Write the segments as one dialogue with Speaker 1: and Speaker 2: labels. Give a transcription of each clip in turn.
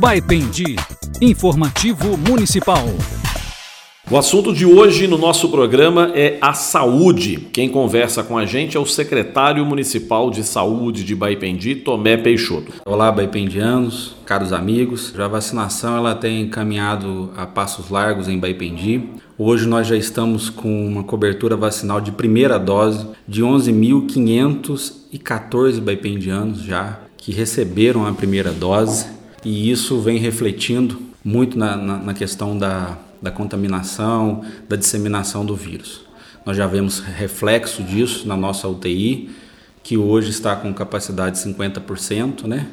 Speaker 1: Baipendi, informativo municipal.
Speaker 2: O assunto de hoje no nosso programa é a saúde. Quem conversa com a gente é o secretário municipal de saúde de Baipendi, Tomé Peixoto.
Speaker 3: Olá, baipendianos, caros amigos. Já a vacinação ela tem caminhado a passos largos em Baipendi. Hoje nós já estamos com uma cobertura vacinal de primeira dose de 11.514 baipendianos já que receberam a primeira dose e isso vem refletindo muito na, na, na questão da da contaminação, da disseminação do vírus. Nós já vemos reflexo disso na nossa UTI, que hoje está com capacidade de 50%, né?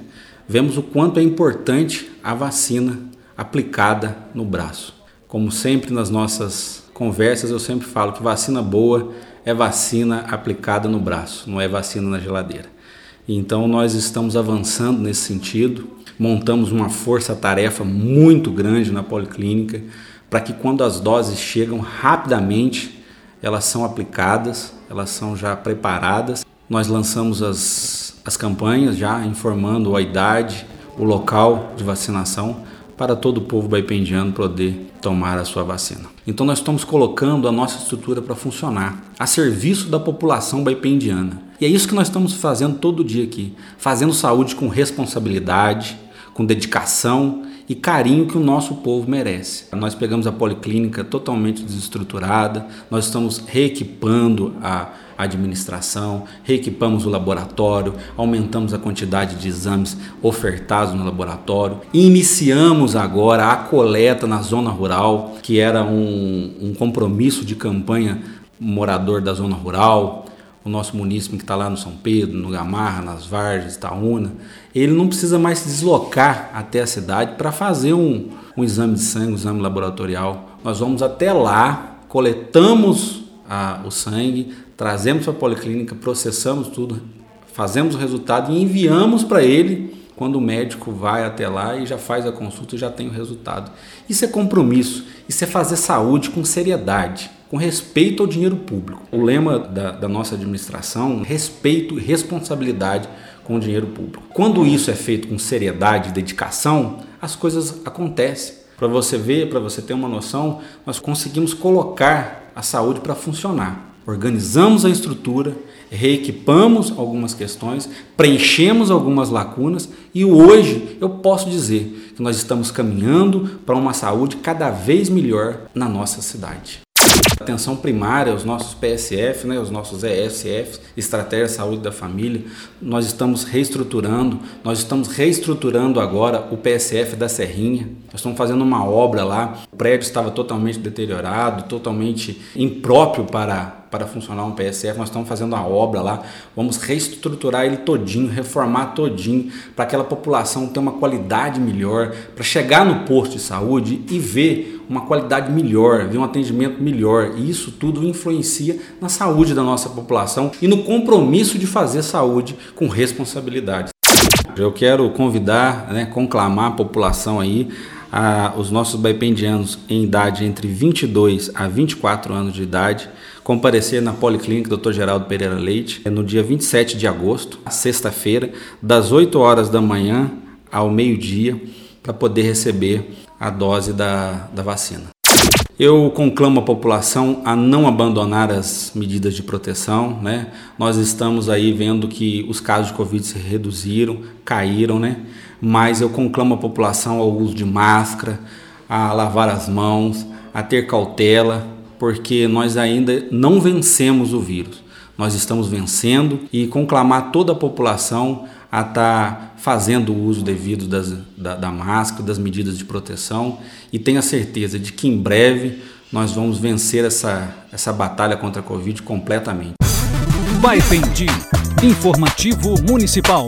Speaker 3: Vemos o quanto é importante a vacina aplicada no braço. Como sempre nas nossas conversas, eu sempre falo que vacina boa é vacina aplicada no braço, não é vacina na geladeira. Então nós estamos avançando nesse sentido, montamos uma força-tarefa muito grande na policlínica para que quando as doses chegam rapidamente, elas são aplicadas, elas são já preparadas. Nós lançamos as, as campanhas já informando a idade, o local de vacinação para todo o povo baipendiano poder tomar a sua vacina. Então nós estamos colocando a nossa estrutura para funcionar a serviço da população baipendiana. E é isso que nós estamos fazendo todo dia aqui, fazendo saúde com responsabilidade, com dedicação e carinho que o nosso povo merece. Nós pegamos a policlínica totalmente desestruturada, nós estamos reequipando a administração, reequipamos o laboratório, aumentamos a quantidade de exames ofertados no laboratório, iniciamos agora a coleta na zona rural, que era um, um compromisso de campanha morador da zona rural, o nosso munícipe que está lá no São Pedro, no Gamarra, nas Vargas, Itaúna, ele não precisa mais se deslocar até a cidade para fazer um, um exame de sangue, um exame laboratorial. Nós vamos até lá, coletamos a, o sangue, trazemos para a policlínica, processamos tudo, fazemos o resultado e enviamos para ele quando o médico vai até lá e já faz a consulta e já tem o resultado. Isso é compromisso, isso é fazer saúde com seriedade com respeito ao dinheiro público. O lema da, da nossa administração respeito e responsabilidade com o dinheiro público. Quando isso é feito com seriedade e dedicação, as coisas acontecem. Para você ver, para você ter uma noção, nós conseguimos colocar a saúde para funcionar. Organizamos a estrutura, reequipamos algumas questões, preenchemos algumas lacunas e hoje eu posso dizer que nós estamos caminhando para uma saúde cada vez melhor na nossa cidade. Atenção primária, os nossos PSF, né, os nossos ESF, Estratégia de Saúde da Família, nós estamos reestruturando, nós estamos reestruturando agora o PSF da Serrinha. Nós estamos fazendo uma obra lá, o prédio estava totalmente deteriorado, totalmente impróprio para para funcionar um PSF, nós estamos fazendo uma obra lá, vamos reestruturar ele todinho, reformar todinho, para aquela população ter uma qualidade melhor, para chegar no posto de saúde e ver uma qualidade melhor, ver um atendimento melhor. E isso tudo influencia na saúde da nossa população e no compromisso de fazer saúde com responsabilidade. Eu quero convidar, né, conclamar a população aí a, os nossos baipendianos em idade entre 22 a 24 anos de idade comparecer na Policlínica Dr. Geraldo Pereira Leite no dia 27 de agosto, sexta-feira, das 8 horas da manhã ao meio-dia, para poder receber a dose da, da vacina. Eu conclamo a população a não abandonar as medidas de proteção, né? Nós estamos aí vendo que os casos de Covid se reduziram, caíram, né? Mas eu conclamo a população ao uso de máscara, a lavar as mãos, a ter cautela, porque nós ainda não vencemos o vírus. Nós estamos vencendo e conclamar toda a população a estar tá fazendo o uso devido das, da, da máscara, das medidas de proteção e tenha certeza de que em breve nós vamos vencer essa, essa batalha contra a Covid completamente.
Speaker 1: Vai Informativo Municipal.